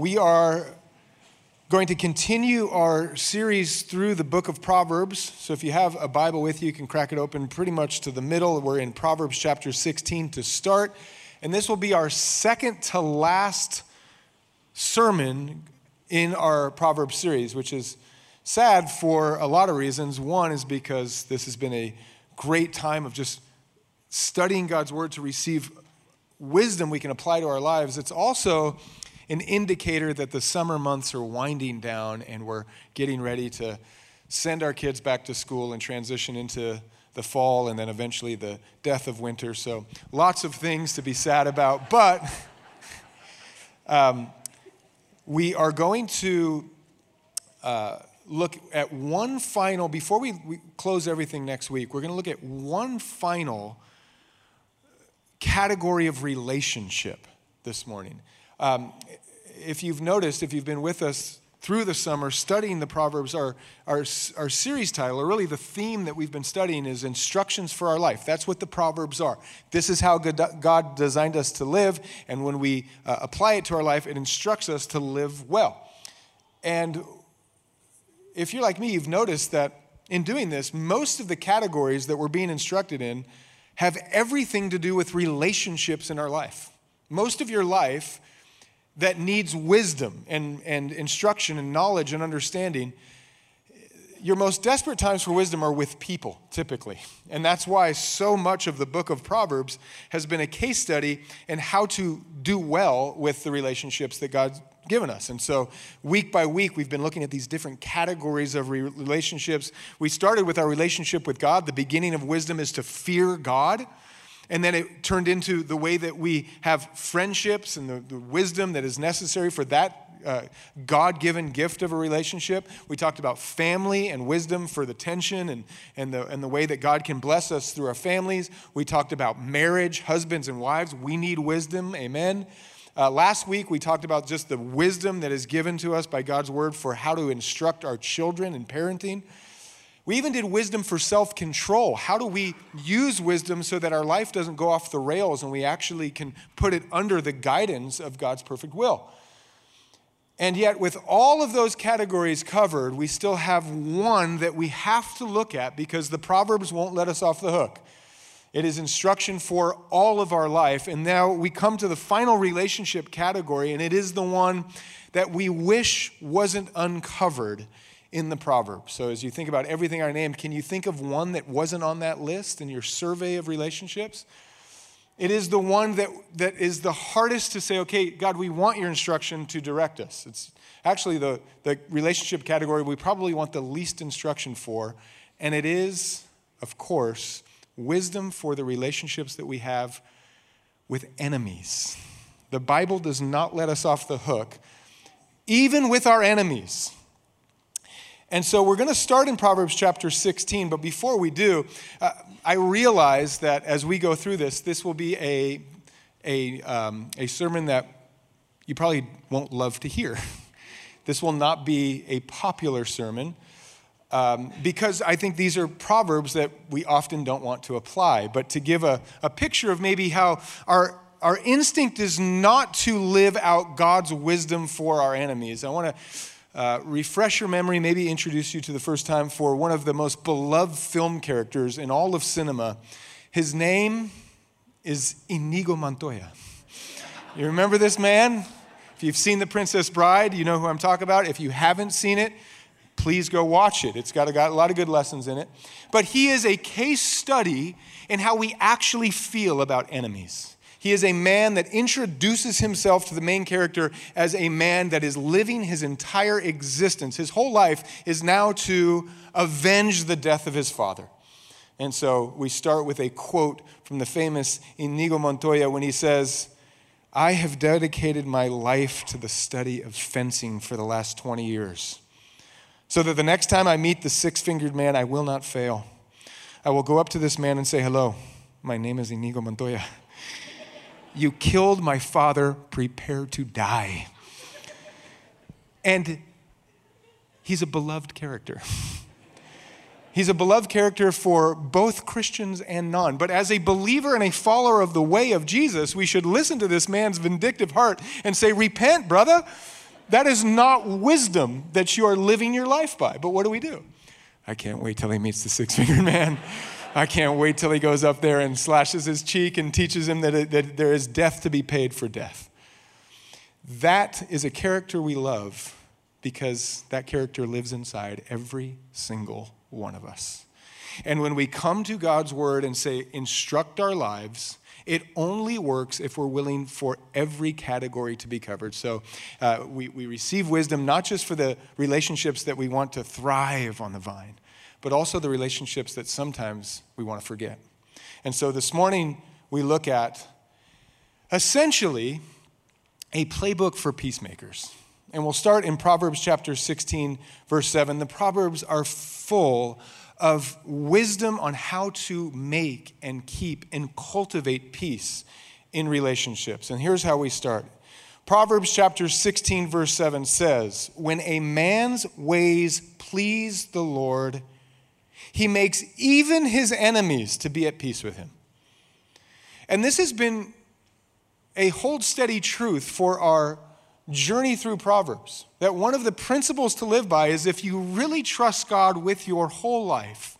we are going to continue our series through the book of Proverbs. So if you have a Bible with you, you can crack it open pretty much to the middle. We're in Proverbs chapter 16 to start. And this will be our second to last sermon in our Proverbs series, which is sad for a lot of reasons. One is because this has been a great time of just studying God's word to receive wisdom we can apply to our lives. It's also an indicator that the summer months are winding down and we're getting ready to send our kids back to school and transition into the fall and then eventually the death of winter. So, lots of things to be sad about. But um, we are going to uh, look at one final, before we, we close everything next week, we're going to look at one final category of relationship this morning. Um, if you've noticed, if you've been with us through the summer studying the Proverbs, our, our, our series title, or really the theme that we've been studying, is Instructions for Our Life. That's what the Proverbs are. This is how God designed us to live, and when we uh, apply it to our life, it instructs us to live well. And if you're like me, you've noticed that in doing this, most of the categories that we're being instructed in have everything to do with relationships in our life. Most of your life that needs wisdom and, and instruction and knowledge and understanding, your most desperate times for wisdom are with people, typically. And that's why so much of the book of Proverbs has been a case study in how to do well with the relationships that God's given us. And so, week by week, we've been looking at these different categories of relationships. We started with our relationship with God. The beginning of wisdom is to fear God. And then it turned into the way that we have friendships and the, the wisdom that is necessary for that uh, God given gift of a relationship. We talked about family and wisdom for the tension and, and, the, and the way that God can bless us through our families. We talked about marriage, husbands and wives. We need wisdom. Amen. Uh, last week, we talked about just the wisdom that is given to us by God's word for how to instruct our children in parenting. We even did wisdom for self control. How do we use wisdom so that our life doesn't go off the rails and we actually can put it under the guidance of God's perfect will? And yet, with all of those categories covered, we still have one that we have to look at because the Proverbs won't let us off the hook. It is instruction for all of our life. And now we come to the final relationship category, and it is the one that we wish wasn't uncovered in the proverb. So, as you think about everything I named, can you think of one that wasn't on that list in your survey of relationships? It is the one that, that is the hardest to say, okay, God, we want your instruction to direct us. It's actually the, the relationship category we probably want the least instruction for. And it is, of course, wisdom for the relationships that we have with enemies. The Bible does not let us off the hook, even with our enemies. And so we're going to start in Proverbs chapter 16, but before we do, uh, I realize that as we go through this, this will be a, a, um, a sermon that you probably won't love to hear. this will not be a popular sermon um, because I think these are proverbs that we often don't want to apply. But to give a, a picture of maybe how our, our instinct is not to live out God's wisdom for our enemies, I want to uh, refresh your memory, maybe introduce you to the first time for one of the most beloved film characters in all of cinema. His name is Inigo Montoya. You remember this man? If you've seen The Princess Bride, you know who I'm talking about. If you haven't seen it, please go watch it. It's got a, got a lot of good lessons in it. But he is a case study in how we actually feel about enemies. He is a man that introduces himself to the main character as a man that is living his entire existence. His whole life is now to avenge the death of his father. And so we start with a quote from the famous Inigo Montoya when he says, I have dedicated my life to the study of fencing for the last 20 years, so that the next time I meet the six fingered man, I will not fail. I will go up to this man and say, Hello, my name is Inigo Montoya. You killed my father, prepare to die. And he's a beloved character. He's a beloved character for both Christians and non. But as a believer and a follower of the way of Jesus, we should listen to this man's vindictive heart and say, Repent, brother. That is not wisdom that you are living your life by. But what do we do? I can't wait till he meets the six fingered man. I can't wait till he goes up there and slashes his cheek and teaches him that, it, that there is death to be paid for death. That is a character we love because that character lives inside every single one of us. And when we come to God's word and say, instruct our lives, it only works if we're willing for every category to be covered. So uh, we, we receive wisdom not just for the relationships that we want to thrive on the vine, but also the relationships that sometimes we want to forget. And so this morning we look at essentially a playbook for peacemakers. And we'll start in Proverbs chapter 16, verse 7. The Proverbs are full of wisdom on how to make and keep and cultivate peace in relationships. And here's how we start Proverbs chapter 16, verse 7 says, When a man's ways please the Lord, he makes even his enemies to be at peace with him. And this has been a hold steady truth for our journey through Proverbs. That one of the principles to live by is if you really trust God with your whole life,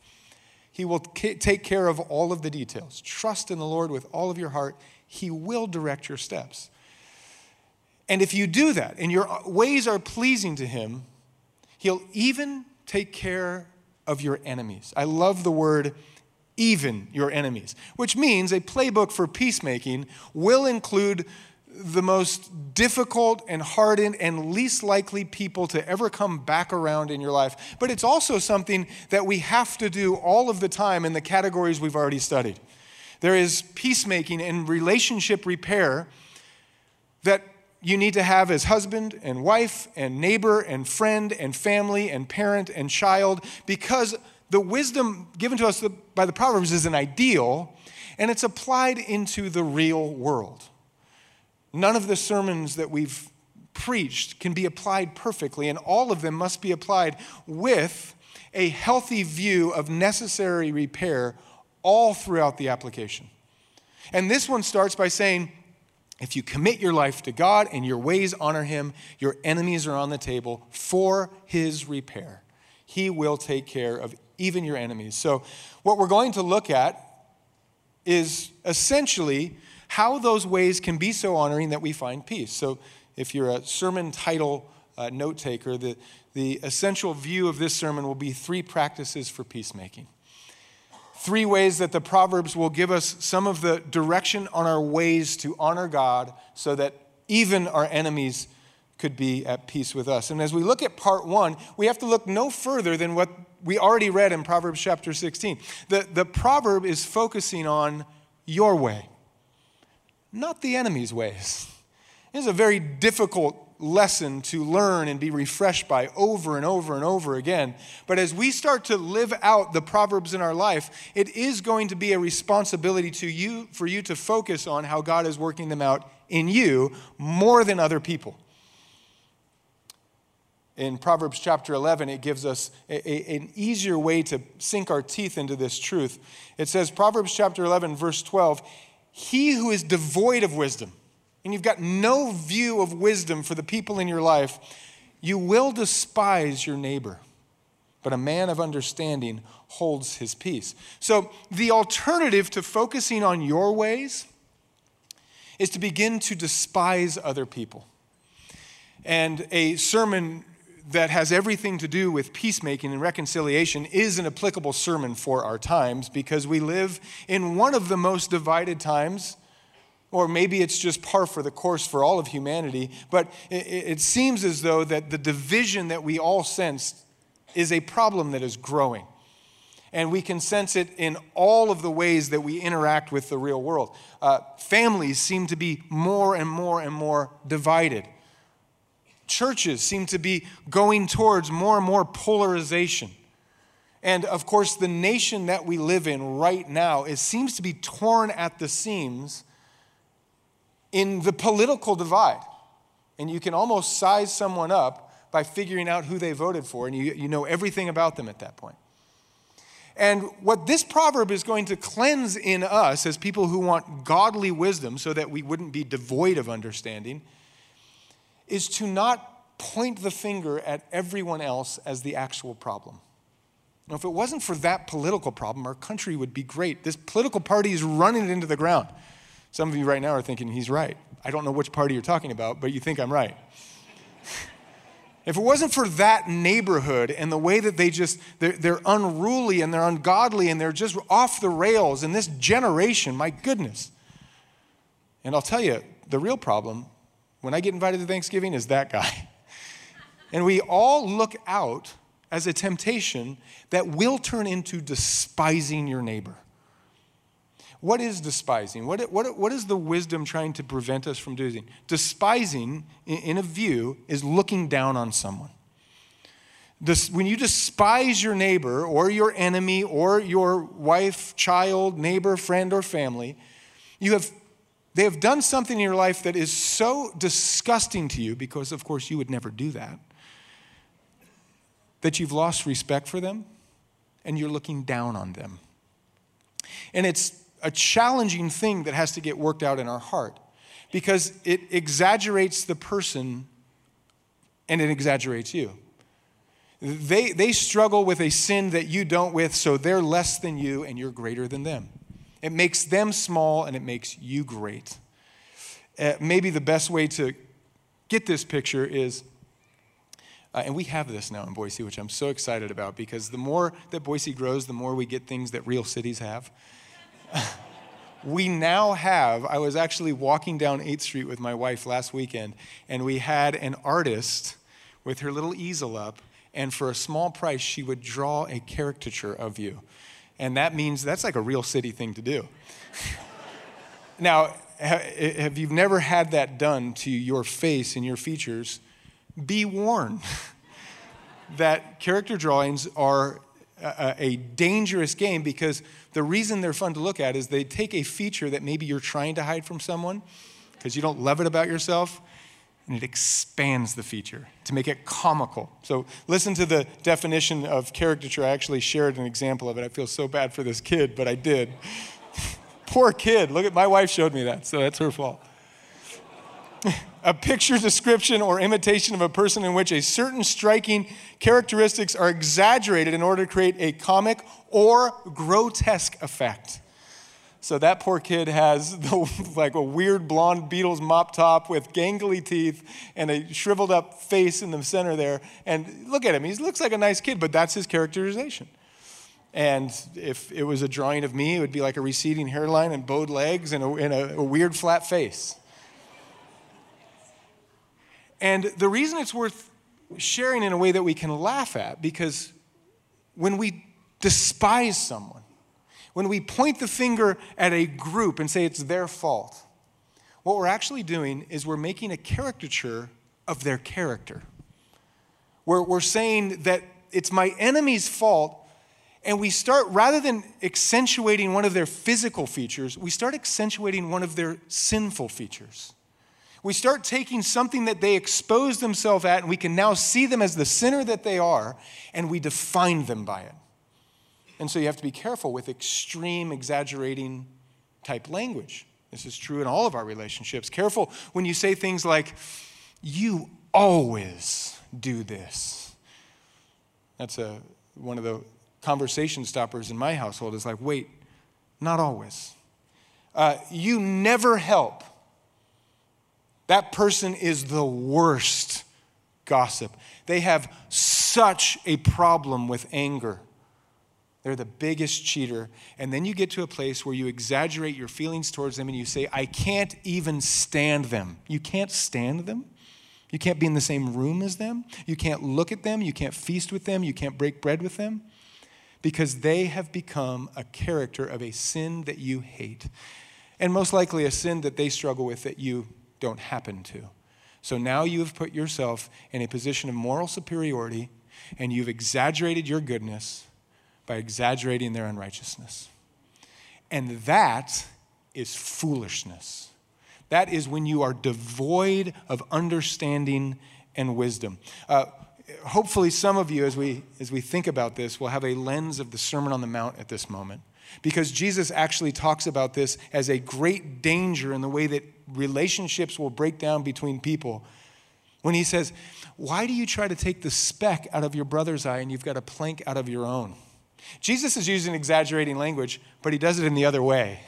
He will take care of all of the details. Trust in the Lord with all of your heart, He will direct your steps. And if you do that and your ways are pleasing to Him, He'll even take care of your enemies. I love the word even your enemies, which means a playbook for peacemaking will include the most difficult and hardened and least likely people to ever come back around in your life. But it's also something that we have to do all of the time in the categories we've already studied. There is peacemaking and relationship repair that you need to have as husband and wife and neighbor and friend and family and parent and child because the wisdom given to us by the Proverbs is an ideal and it's applied into the real world. None of the sermons that we've preached can be applied perfectly, and all of them must be applied with a healthy view of necessary repair all throughout the application. And this one starts by saying, if you commit your life to God and your ways honor Him, your enemies are on the table for His repair. He will take care of even your enemies. So, what we're going to look at is essentially how those ways can be so honoring that we find peace. So, if you're a sermon title uh, note taker, the, the essential view of this sermon will be three practices for peacemaking. Three ways that the Proverbs will give us some of the direction on our ways to honor God so that even our enemies could be at peace with us. And as we look at part one, we have to look no further than what we already read in Proverbs chapter 16. The, the proverb is focusing on your way not the enemy's ways. It's a very difficult lesson to learn and be refreshed by over and over and over again. But as we start to live out the proverbs in our life, it is going to be a responsibility to you for you to focus on how God is working them out in you more than other people. In Proverbs chapter 11, it gives us a, a, an easier way to sink our teeth into this truth. It says, Proverbs chapter 11, verse 12, he who is devoid of wisdom, and you've got no view of wisdom for the people in your life, you will despise your neighbor. But a man of understanding holds his peace. So, the alternative to focusing on your ways is to begin to despise other people. And a sermon that has everything to do with peacemaking and reconciliation is an applicable sermon for our times because we live in one of the most divided times. Or maybe it's just par for the course for all of humanity, but it, it seems as though that the division that we all sense is a problem that is growing. And we can sense it in all of the ways that we interact with the real world. Uh, families seem to be more and more and more divided churches seem to be going towards more and more polarization. And of course, the nation that we live in right now it seems to be torn at the seams in the political divide. And you can almost size someone up by figuring out who they voted for, and you, you know everything about them at that point. And what this proverb is going to cleanse in us as people who want godly wisdom so that we wouldn't be devoid of understanding is to not point the finger at everyone else as the actual problem. Now, if it wasn't for that political problem, our country would be great. This political party is running it into the ground. Some of you right now are thinking he's right. I don't know which party you're talking about, but you think I'm right. if it wasn't for that neighborhood and the way that they just, they're, they're, unruly and they're ungodly and they're just off the rails in this generation, my goodness. And I'll tell you, the real problem when I get invited to Thanksgiving is that guy. and we all look out as a temptation that will turn into despising your neighbor. What is despising? What, what, what is the wisdom trying to prevent us from doing? Despising, in, a view, is looking down on someone. This, when you despise your neighbor or your enemy or your wife, child, neighbor, friend, or family, you have, they have done something in your life that is so disgusting to you because, of course, you would never do that that you've lost respect for them and you're looking down on them. And it's a challenging thing that has to get worked out in our heart because it exaggerates the person and it exaggerates you. They, they struggle with a sin that you don't with, so they're less than you and you're greater than them. It makes them small and it makes you great. Uh, maybe the best way to get this picture is uh, and we have this now in Boise, which I'm so excited about because the more that Boise grows, the more we get things that real cities have. We now have, I was actually walking down 8th Street with my wife last weekend, and we had an artist with her little easel up, and for a small price, she would draw a caricature of you. And that means that's like a real city thing to do. now, have you never had that done to your face and your features? be warned that character drawings are a, a, dangerous game because the reason they're fun to look at is they take a feature that maybe you're trying to hide from someone because you don't love it about yourself and it expands the feature to make it comical. So, listen to the definition of caricature. I actually shared an example of it. I feel so bad for this kid, but I did. Poor kid. Look at my wife showed me that, so that's her fault a picture description or imitation of a person in which a certain striking characteristics are exaggerated in order to create a comic or grotesque effect. So that poor kid has the, like a weird blonde Beatles mop top with gangly teeth and a shriveled up face in the center there. And look at him, he looks like a nice kid, but that's his characterization. And if it was a drawing of me, it would be like a receding hairline and bowed legs and a, and a, a weird flat face. And the reason it's worth sharing in a way that we can laugh at, because when we despise someone, when we point the finger at a group and say it's their fault, what we're actually doing is we're making a caricature of their character. We're, we're saying that it's my enemy's fault, and we start, rather than accentuating one of their physical features, we start accentuating one of their sinful features. We start taking something that they expose themselves at, and we can now see them as the sinner that they are, and we define them by it. And so you have to be careful with extreme, exaggerating type language. This is true in all of our relationships. Careful when you say things like, You always do this. That's a, one of the conversation stoppers in my household is like, Wait, not always. Uh, you never help that person is the worst gossip. They have such a problem with anger. They're the biggest cheater. And then you get to a place where you exaggerate your feelings towards them and you say, I can't even stand them. You can't stand them. You can't be in the same room as them. You can't look at them. You can't feast with them. You can't break bread with them because they have become a character of a sin that you hate. And most likely a sin that they struggle with that you don't happen to. So now you have put yourself in a position of moral superiority and you've exaggerated your goodness by exaggerating their unrighteousness. And that is foolishness. That is when you are devoid of understanding and wisdom. Uh, hopefully, some of you, as we, as we think about this, will have a lens of the Sermon on the Mount at this moment. Because Jesus actually talks about this as a great danger in the way that relationships will break down between people when he says, Why do you try to take the speck out of your brother's eye and you've got a plank out of your own? Jesus is using exaggerating language, but he does it in the other way.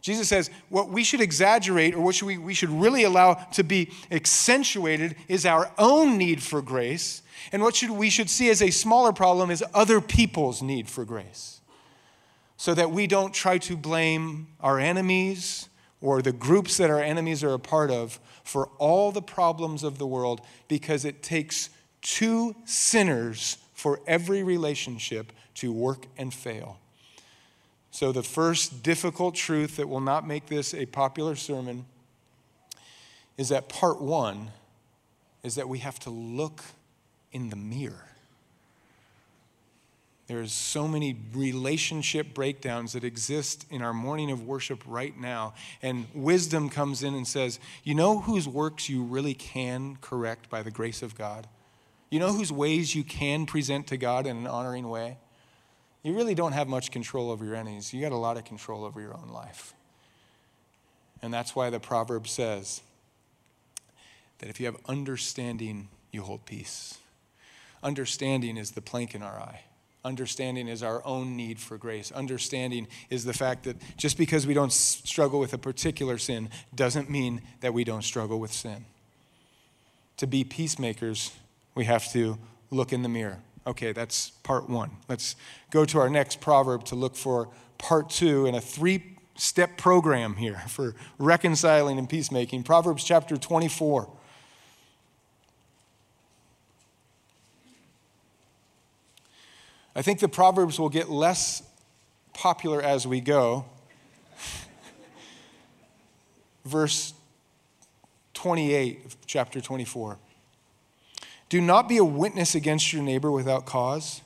Jesus says what we should exaggerate or what should we, we should really allow to be accentuated is our own need for grace. And what should, we should see as a smaller problem is other people's need for grace. So that we don't try to blame our enemies or the groups that our enemies are a part of for all the problems of the world because it takes two sinners for every relationship to work and fail. So, the first difficult truth that will not make this a popular sermon is that part one is that we have to look in the mirror. There's so many relationship breakdowns that exist in our morning of worship right now. And wisdom comes in and says, You know whose works you really can correct by the grace of God? You know whose ways you can present to God in an honoring way? You really don't have much control over your enemies. You got a lot of control over your own life. And that's why the proverb says that if you have understanding, you hold peace. Understanding is the plank in our eye. Understanding is our own need for grace. Understanding is the fact that just because we don't struggle with a particular sin doesn't mean that we don't struggle with sin. To be peacemakers, we have to look in the mirror. Okay, that's part one. Let's go to our next proverb to look for part two in a three step program here for reconciling and peacemaking. Proverbs chapter 24. I think the Proverbs will get less popular as we go. Verse 28 of chapter 24. Do not be a witness against your neighbor without cause,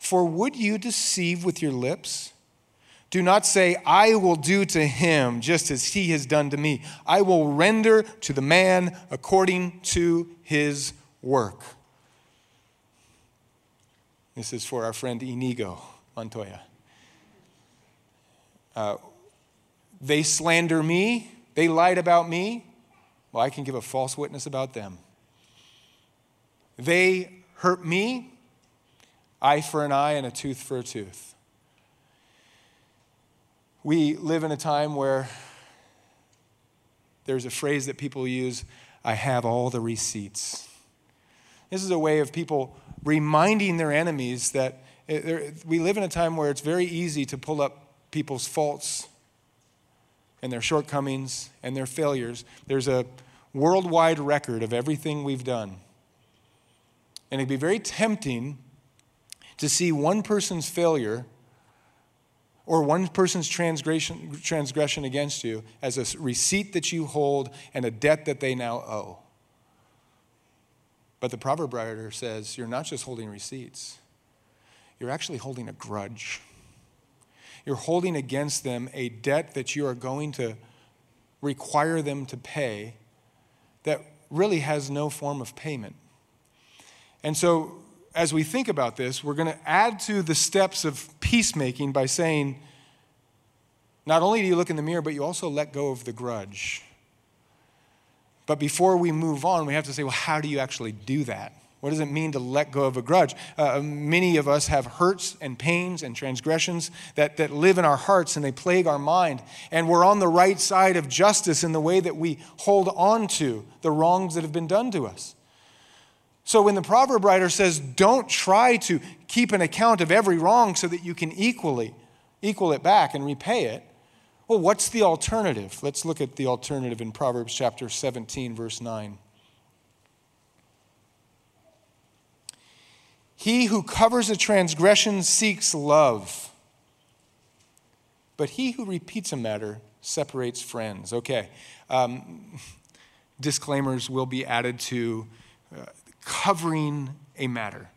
for would you deceive with your lips? Do not say, I will do to him just as he has done to me. I will render to the man according to his work. This is for our friend Inigo Montoya. Uh, they slander me, they lied about me. Well, I can give a false witness about them. They hurt me, eye for an eye and a tooth for a tooth. We live in a time where there's a phrase that people use I have all the receipts. This is a way of people reminding their enemies that eh, we live in a time where it's very easy to pull up people's faults and their shortcomings and their failures. There's a worldwide record of everything we've done. And it'd be very tempting to see one person's failure or one person's transgression, transgression against you as a receipt that you hold and a debt that they now owe. But the proverb writer says you're not just holding receipts, you're actually holding a grudge. You're holding against them a debt that you are going to require them to pay that really has no form of payment. And so, as we think about this, we're going to add to the steps of peacemaking by saying, not only do you look in the mirror, but you also let go of the grudge. But before we move on, we have to say, well, how do you actually do that? What does it mean to let go of a grudge? Uh, many of us have hurts and pains and transgressions that, that live in our hearts and they plague our mind. And we're on the right side of justice in the way that we hold on to the wrongs that have been done to us. So when the proverb writer says, don't try to keep an account of every wrong so that you can equally equal it back and repay it, well, what's the alternative? Let's look at the alternative in Proverbs chapter 17, verse 9. He who covers a transgression seeks love, but he who repeats a matter separates friends. Okay, um, disclaimers will be added to uh, covering a matter.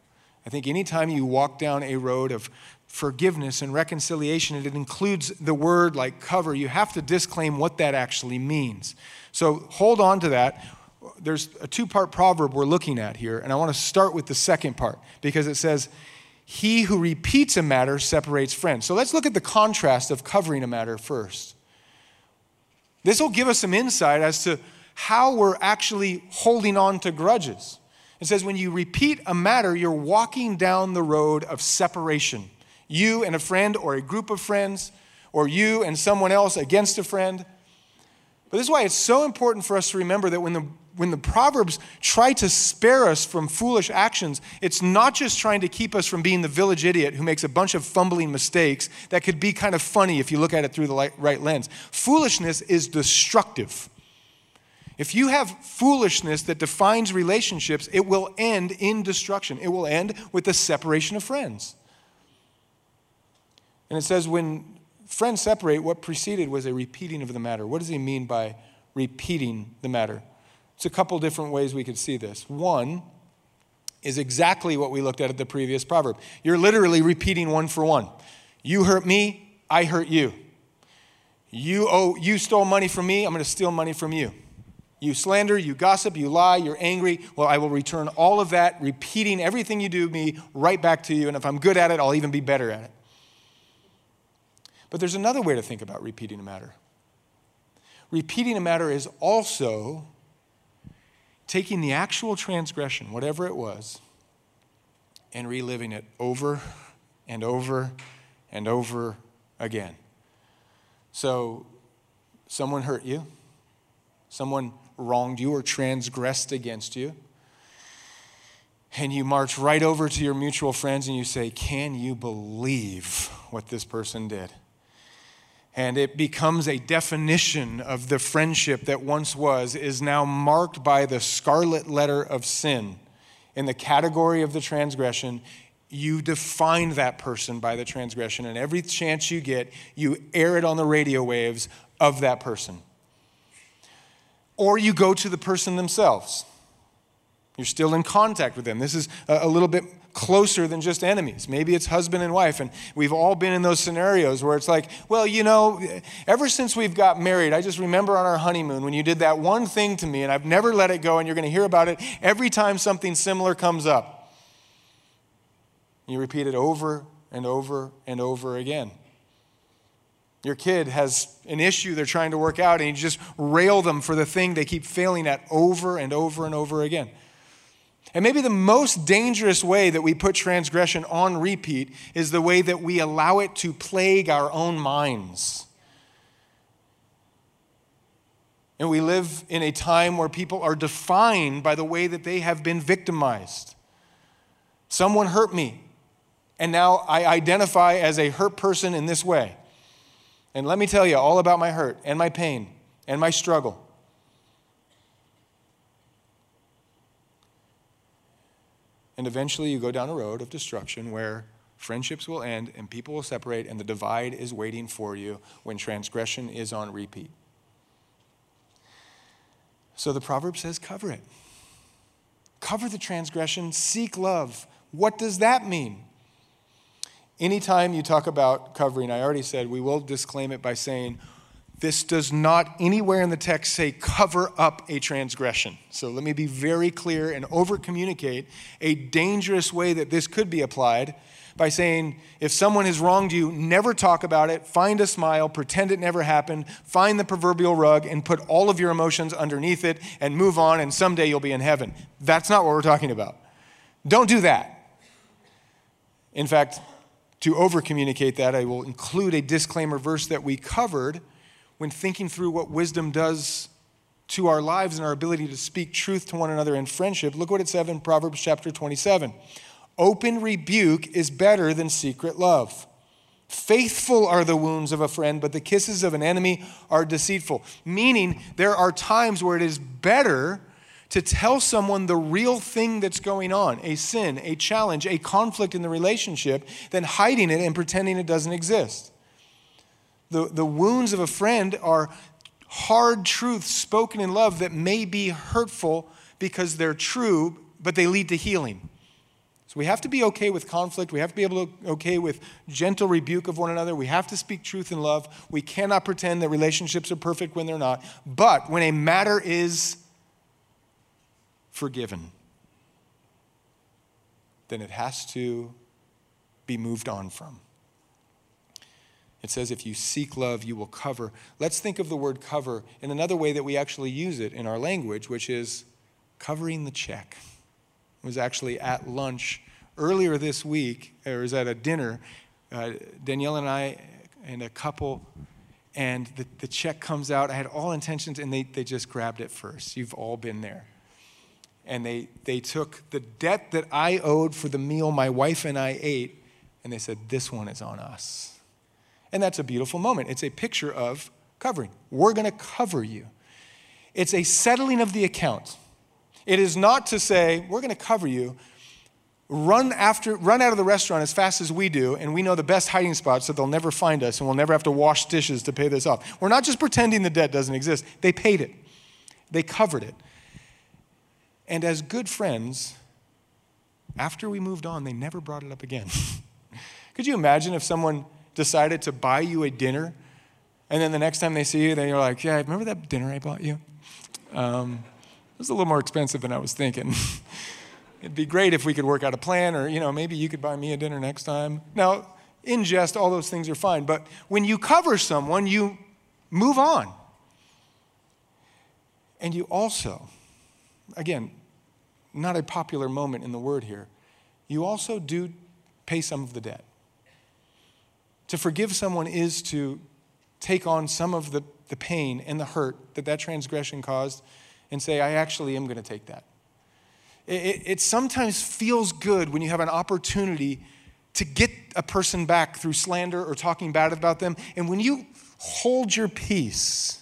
I think anytime you walk down a road of forgiveness and reconciliation, and it includes the word like cover, you have to disclaim what that actually means. So hold on to that. There's a two part proverb we're looking at here, and I want to start with the second part because it says, He who repeats a matter separates friends. So let's look at the contrast of covering a matter first. This will give us some insight as to how we're actually holding on to grudges. It says, when you repeat a matter, you're walking down the road of separation. You and a friend, or a group of friends, or you and someone else against a friend. But this is why it's so important for us to remember that when the when the Proverbs try to spare us from foolish actions, it's not just trying to keep us from being the village idiot who makes a bunch of fumbling mistakes that could be kind of funny if you look at it through the right lens. Foolishness is destructive. If you have foolishness that defines relationships, it will end in destruction. It will end with the separation of friends. And it says, when friends separate, what preceded was a repeating of the matter. What does he mean by repeating the matter? It's a couple different ways we could see this. One is exactly what we looked at at the previous proverb. You're literally repeating one for one. You hurt me, I hurt you. You owe you stole money from me, I'm going to steal money from you. You slander, you gossip, you lie, you're angry. Well, I will return all of that, repeating everything you do me right back to you. And if I'm good at it, I'll even be better at it. But there's another way to think about repeating a matter. Repeating a matter is also taking the actual transgression, whatever it was, and reliving it over and over and over again. So, someone hurt you, someone wronged you or transgressed against you, and you march right over to your mutual friends and you say, Can you believe what this person did? And it becomes a definition of the friendship that once was, is now marked by the scarlet letter of sin. In the category of the transgression, you define that person by the transgression, and every chance you get, you air it on the radio waves of that person. Or you go to the person themselves. You're still in contact with them. This is a little bit closer than just enemies. Maybe it's husband and wife. And we've all been in those scenarios where it's like, well, you know, ever since we've got married, I just remember on our honeymoon when you did that one thing to me, and I've never let it go, and you're going to hear about it every time something similar comes up. You repeat it over and over and over again. Your kid has an issue they're trying to work out, and you just rail them for the thing they keep failing at over and over and over again. And maybe the most dangerous way that we put transgression on repeat is the way that we allow it to plague our own minds. And we live in a time where people are defined by the way that they have been victimized. Someone hurt me, and now I identify as a hurt person in this way. And let me tell you all about my hurt and my pain and my struggle. And eventually you go down a road of destruction where friendships will end and people will separate, and the divide is waiting for you when transgression is on repeat. So the proverb says, cover it. Cover the transgression, seek love. What does that mean? Anytime you talk about covering, I already said we will disclaim it by saying, this does not anywhere in the text say cover up a transgression. So let me be very clear and over communicate a dangerous way that this could be applied by saying if someone has wronged you, never talk about it, find a smile, pretend it never happened, find the proverbial rug and put all of your emotions underneath it and move on, and someday you'll be in heaven. That's not what we're talking about. Don't do that. In fact, to over communicate that, I will include a disclaimer verse that we covered when thinking through what wisdom does to our lives and our ability to speak truth to one another in friendship, look what it says in Proverbs chapter 27. Open rebuke is better than secret love. Faithful are the wounds of a friend, but the kisses of an enemy are deceitful. Meaning, there are times where it is better to tell someone the real thing that's going on a sin, a challenge, a conflict in the relationship than hiding it and pretending it doesn't exist. The, the wounds of a friend are hard truths spoken in love that may be hurtful because they're true, but they lead to healing. So we have to be okay with conflict. We have to be able to okay with gentle rebuke of one another. We have to speak truth in love. We cannot pretend that relationships are perfect when they're not. But when a matter is forgiven, then it has to be moved on from. It says, if you seek love, you will cover. Let's think of the word cover in another way that we actually use it in our language, which is covering the check. I was actually at lunch earlier this week, or was at a dinner. Uh, Danielle and I and a couple, and the, the check comes out. I had all intentions, and they, they just grabbed it first. You've all been there. And they, they took the debt that I owed for the meal my wife and I ate, and they said, This one is on us. And that's a beautiful moment. It's a picture of covering. We're going to cover you. It's a settling of the account. It is not to say, We're going to cover you, run after run out of the restaurant as fast as we do and we know the best hiding spots so they'll never find us and we'll never have to wash dishes to pay this off we're not just pretending the debt doesn't exist they paid it they covered it and as good friends after we moved on they never brought it up again could you imagine if someone decided to buy you a dinner and then the next time they see you then you're like yeah remember that dinner i bought you um, it was a little more expensive than i was thinking It'd be great if we could work out a plan, or, you know, maybe you could buy me a dinner next time. Now, in jest, all those things are fine. But when you cover someone, you move on. And you also, again, not a popular moment in the word here, you also do pay some of the debt. To forgive someone is to take on some of the, the pain and the hurt that that transgression caused and say, I actually am going to take that. It, it, sometimes feels good when you have an opportunity to get a person back through slander or talking bad about them. And when you hold your peace,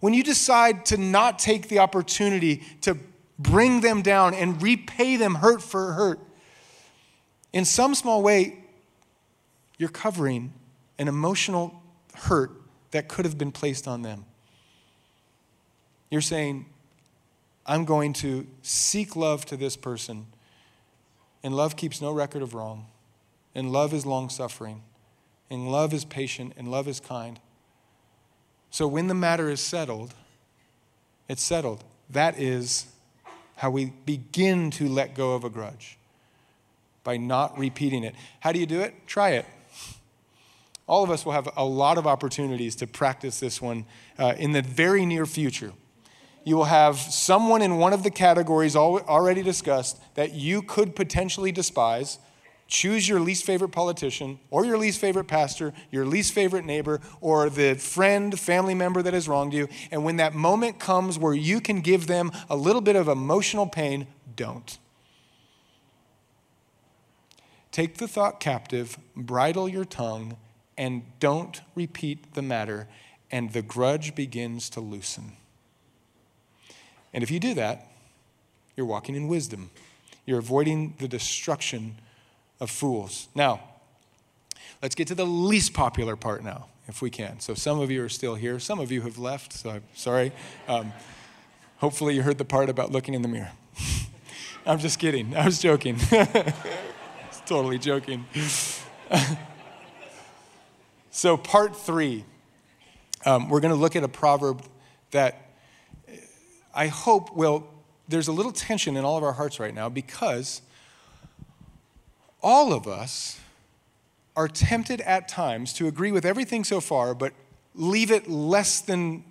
when you decide to not take the opportunity to bring them down and repay them hurt for hurt, in some small way, you're covering an emotional hurt that could have been placed on them. You're saying, I'm going to seek love to this person. And love keeps no record of wrong. And love is long suffering. And love is patient. And love is kind. So when the matter is settled, it's settled. That is how we begin to let go of a grudge by not repeating it. How do you do it? Try it. All of us will have a lot of opportunities to practice this one uh, in the very near future you will have someone in one of the categories already discussed that you could potentially despise. Choose your least favorite politician, or your least favorite pastor, your least favorite neighbor, or the friend, family member that has wronged you. And when that moment comes where you can give them a little bit of emotional pain, don't. Take the thought captive, bridle your tongue, and don't repeat the matter, and the grudge begins to loosen. And if you do that, you're walking in wisdom. You're avoiding the destruction of fools. Now, let's get to the least popular part now, if we can. So, some of you are still here. Some of you have left, so I'm sorry. Um, hopefully, you heard the part about looking in the mirror. I'm just kidding. I was joking. totally joking. so, part three, um, we're going to look at a proverb that I hope will, there's a little tension in all of our hearts right now because all of us are tempted at times to agree with everything so far, but leave it less than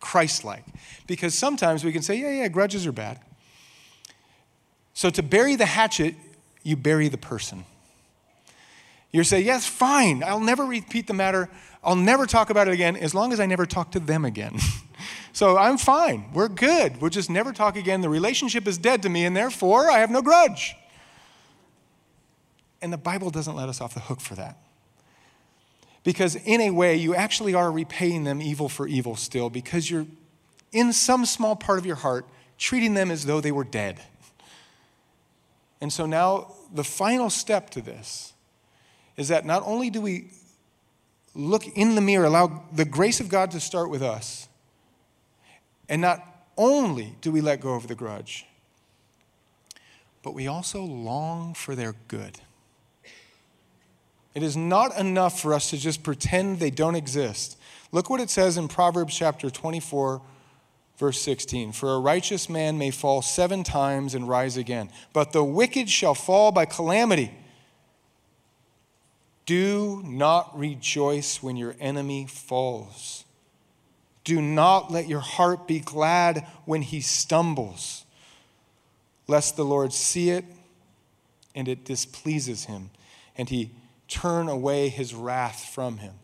Christ like. Because sometimes we can say, yeah, yeah, grudges are bad. So to bury the hatchet, you bury the person. You say, yes, fine, I'll never repeat the matter. I'll never talk about it again as long as I never talk to them again. So I'm fine. We're good. We'll just never talk again. The relationship is dead to me, and therefore I have no grudge. And the Bible doesn't let us off the hook for that. Because in a way, you actually are repaying them evil for evil still, because you're in some small part of your heart treating them as though they were dead. And so now the final step to this is that not only do we look in the mirror, allow the grace of God to start with us, and not only do we let go of the grudge, but we also long for their good. It is not enough for us to just pretend they don't exist. Look what it says in Proverbs chapter 24, verse 16 For a righteous man may fall seven times and rise again, but the wicked shall fall by calamity. Do not rejoice when your enemy falls. Do not let your heart be glad when he stumbles, lest the Lord see it and it displeases him, and he turn away his wrath from him.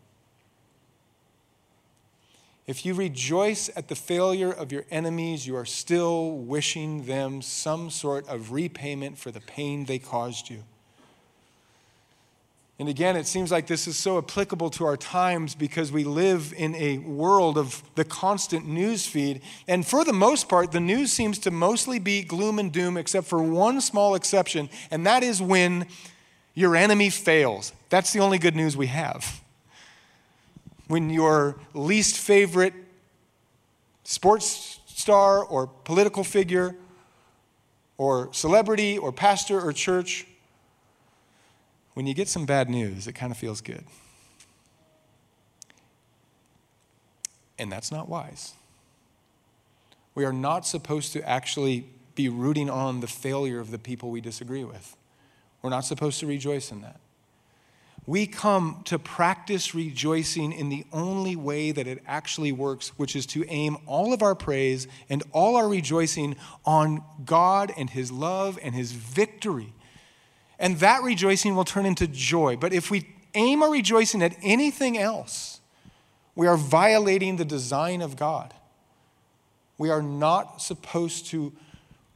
If you rejoice at the failure of your enemies, you are still wishing them some sort of repayment for the pain they caused you. And again, it seems like this is so applicable to our times because we live in a world of the constant news feed. And for the most part, the news seems to mostly be gloom and doom, except for one small exception, and that is when your enemy fails. That's the only good news we have. When your least favorite sports star or political figure or celebrity or pastor or church when you get some bad news, it kind of feels good. And that's not wise. We are not supposed to actually be rooting on the failure of the people we disagree with. We're not supposed to rejoice in that. We come to practice rejoicing in the only way that it actually works, which is to aim all of our praise and all our rejoicing on God and His love and His victory and that rejoicing will turn into joy. But if we aim our rejoicing at anything else, we are violating the design of God. We are not supposed to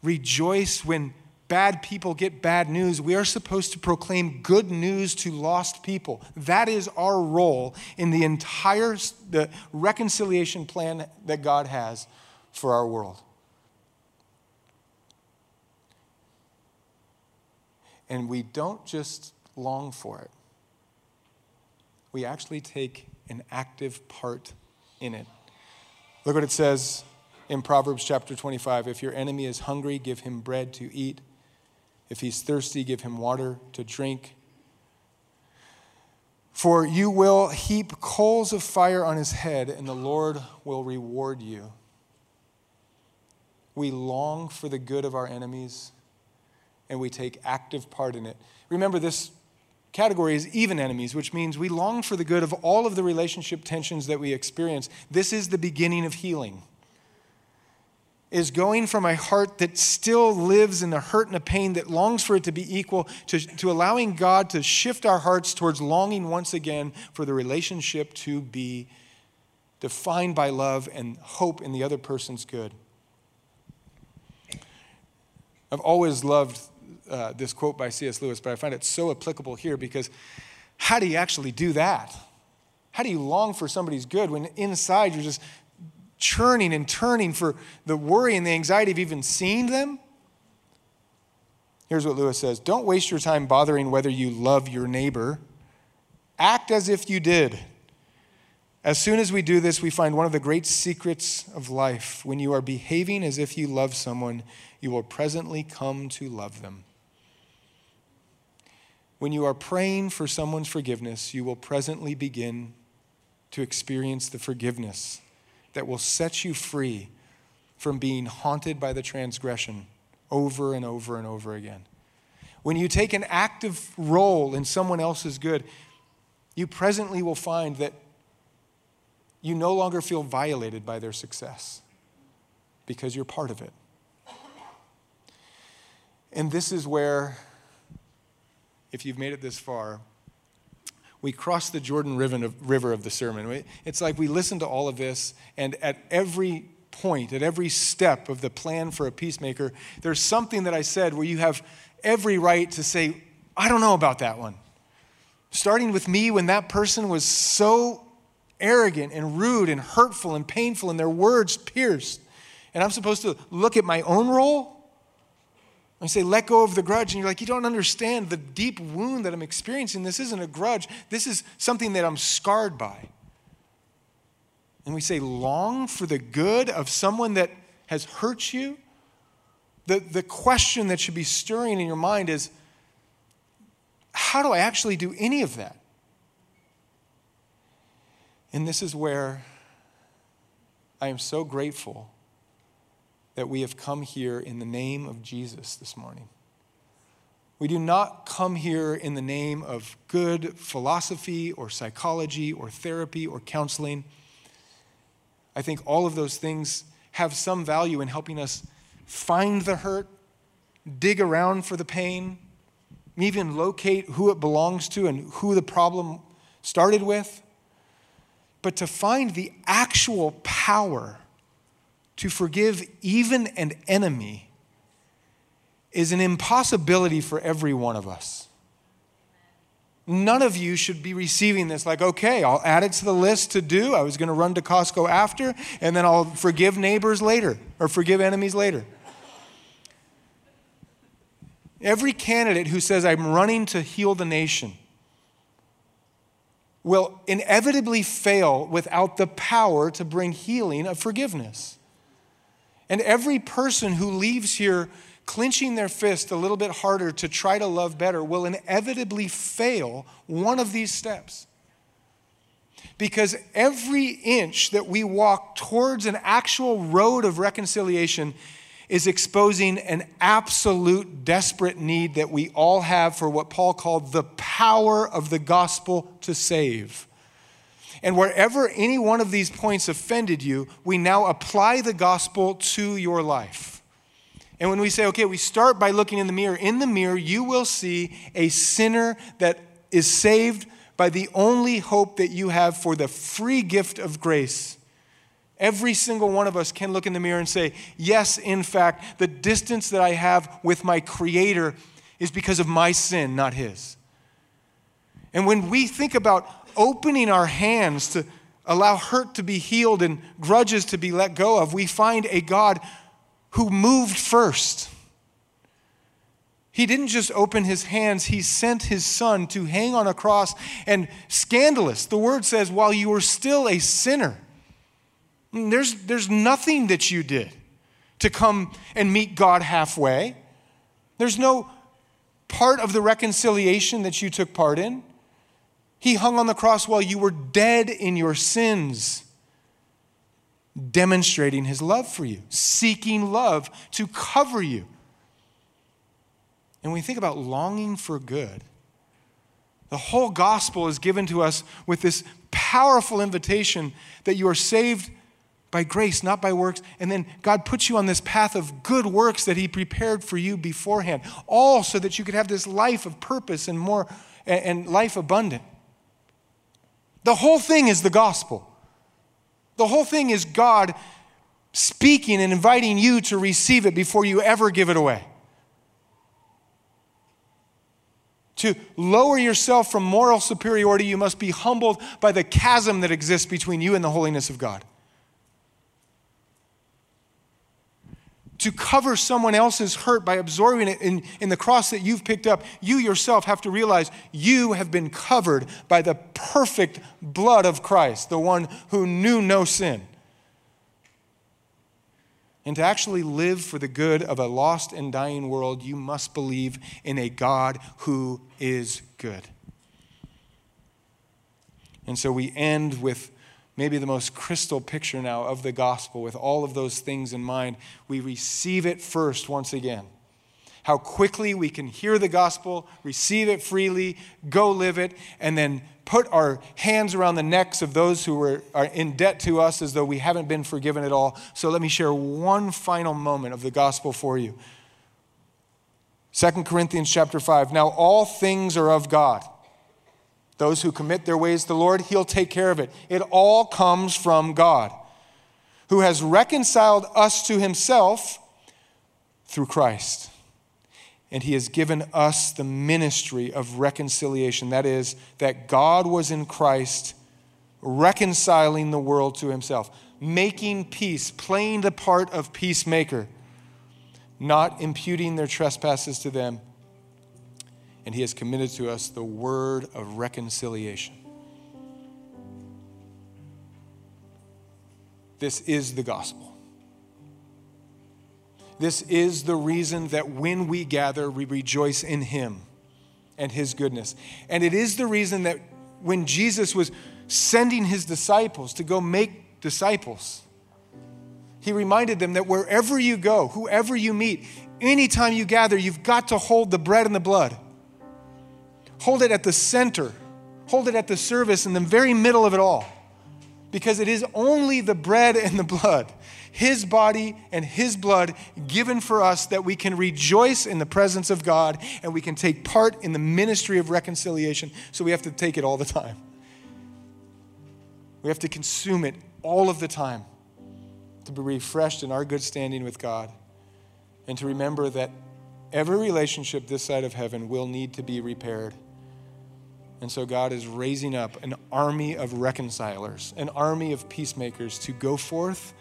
rejoice when bad people get bad news. We are supposed to proclaim good news to lost people. That is our role in the entire the reconciliation plan that God has for our world. And we don't just long for it, we actually take an active part in it. Look what it says in Proverbs chapter 25 If your enemy is hungry, give him bread to eat. If he's thirsty, give him water to drink. For you will heap coals of fire on his head, and the Lord will reward you. We long for the good of our enemies and we take active part in it. Remember, this category is even enemies, which means we long for the good of all of the relationship tensions that we experience. This is the beginning of healing. Is going from a heart that still lives in the hurt and the pain that longs for it to be equal to, to allowing God to shift our hearts towards longing once again for the relationship to be defined by love and hope in the other person's good. I've always loved uh, this quote by C.S. Lewis, but I find it so applicable here because how do you actually do that? How do you long for somebody's good when inside you're just churning and turning for the worry and the anxiety of even seeing them? Here's what Lewis says Don't waste your time bothering whether you love your neighbor. Act as if you did. As soon as we do this, we find one of the great secrets of life. When you are behaving as if you love someone, you will presently come to love them. When you are praying for someone's forgiveness, you will presently begin to experience the forgiveness that will set you free from being haunted by the transgression over and over and over again. When you take an active role in someone else's good, you presently will find that you no longer feel violated by their success because you're part of it. And this is where if you've made it this far, we cross the Jordan River of the sermon. It's like we listen to all of this, and at every point, at every step of the plan for a peacemaker, there's something that I said where you have every right to say, I don't know about that one. Starting with me when that person was so arrogant and rude and hurtful and painful and their words pierced. And I'm supposed to look at my own role I say, let go of the grudge. And you're like, you don't understand the deep wound that I'm experiencing. This isn't a grudge, this is something that I'm scarred by. And we say, long for the good of someone that has hurt you. The, the question that should be stirring in your mind is, how do I actually do any of that? And this is where I am so grateful that we have come here in the name of Jesus this morning. We do not come here in the name of good philosophy or psychology or therapy or counseling. I think all of those things have some value in helping us find the hurt, dig around for the pain, even locate who it belongs to and who the problem started with. But to find the actual power to forgive even an enemy is an impossibility for every one of us. None of you should be receiving this like, okay, I'll add it to the list to do. I was going to run to Costco after, and then I'll forgive neighbors later or forgive enemies later. Every candidate who says, I'm running to heal the nation, will inevitably fail without the power to bring healing of forgiveness. And every person who leaves here clenching their fist a little bit harder to try to love better will inevitably fail one of these steps. Because every inch that we walk towards an actual road of reconciliation is exposing an absolute desperate need that we all have for what Paul called the power of the gospel to save. And wherever any one of these points offended you, we now apply the gospel to your life. And when we say, okay, we start by looking in the mirror, in the mirror, you will see a sinner that is saved by the only hope that you have for the free gift of grace. Every single one of us can look in the mirror and say, Yes, in fact, the distance that I have with my Creator is because of my sin, not His. And when we think about opening our hands to allow hurt to be healed and grudges to be let go of, we find a God who moved first. He didn't just open his hands, he sent his son to hang on a cross. And scandalous, the word says, while you were still a sinner, mm, there's, there's nothing that you did to come and meet God halfway. There's no part of the reconciliation that you took part in. He hung on the cross while you were dead in your sins demonstrating his love for you, seeking love to cover you. And when we think about longing for good, the whole gospel is given to us with this powerful invitation that you are saved by grace, not by works. And then God puts you on this path of good works that He prepared for you beforehand, all so that you could have this life of purpose and more and life abundant. The whole thing is the gospel. The whole thing is God speaking and inviting you to receive it before you ever give it away. To lower yourself from moral superiority, you must be humbled by the chasm that exists between you and the holiness of God. To cover someone else's hurt by absorbing it in, in the cross that you've picked up, you yourself have to realize you have been covered by the perfect blood of Christ, the one who knew no sin. And to actually live for the good of a lost and dying world, you must believe in a God who is good. And so we end with maybe the most crystal picture now of the gospel with all of those things in mind. We receive it first once again. How quickly we can hear the gospel, receive it freely, go live it, and then put our hands around the necks of those who are, are in debt to us as though we haven't been forgiven at all. So let me share one final moment of the gospel for you. 2 Corinthians chapter 5. Now all things are of God those who commit their ways to the Lord, He'll take care of it. It all comes from God, who has reconciled us to Himself through Christ. And He has given us the ministry of reconciliation. That is, that God was in Christ reconciling the world to Himself, making peace, playing the part of peacemaker, not imputing their trespasses to them and He has committed to us the word of reconciliation. This is the gospel. This is the reason that when we gather, we rejoice in Him and His goodness. And it is the reason that when Jesus was sending His disciples to go make disciples, He reminded them that wherever you go, whoever you meet, anytime you gather, you've got to hold the bread and the blood. Hold it at the center, hold it at the service in the very middle of it all. Because it is only the bread and the blood, His body and His blood given for us, that we can rejoice in the presence of God and we can take part in the ministry of reconciliation. So we have to take it all the time. We have to consume it all of the time to be refreshed in our good standing with God and to remember that every relationship this side of heaven will need to be repaired. And so God is raising up an army of reconcilers, an army of peacemakers to go forth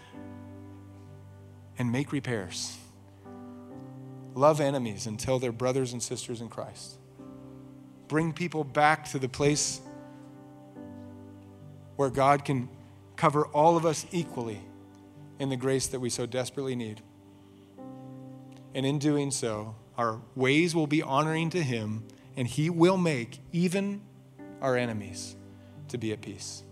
and make repairs. Love enemies until they're brothers and sisters in Christ. Bring people back to the place where God can cover all of us equally in the grace that we so desperately need. And in doing so, our ways will be honoring to Him, and He will make even our enemies to be at peace.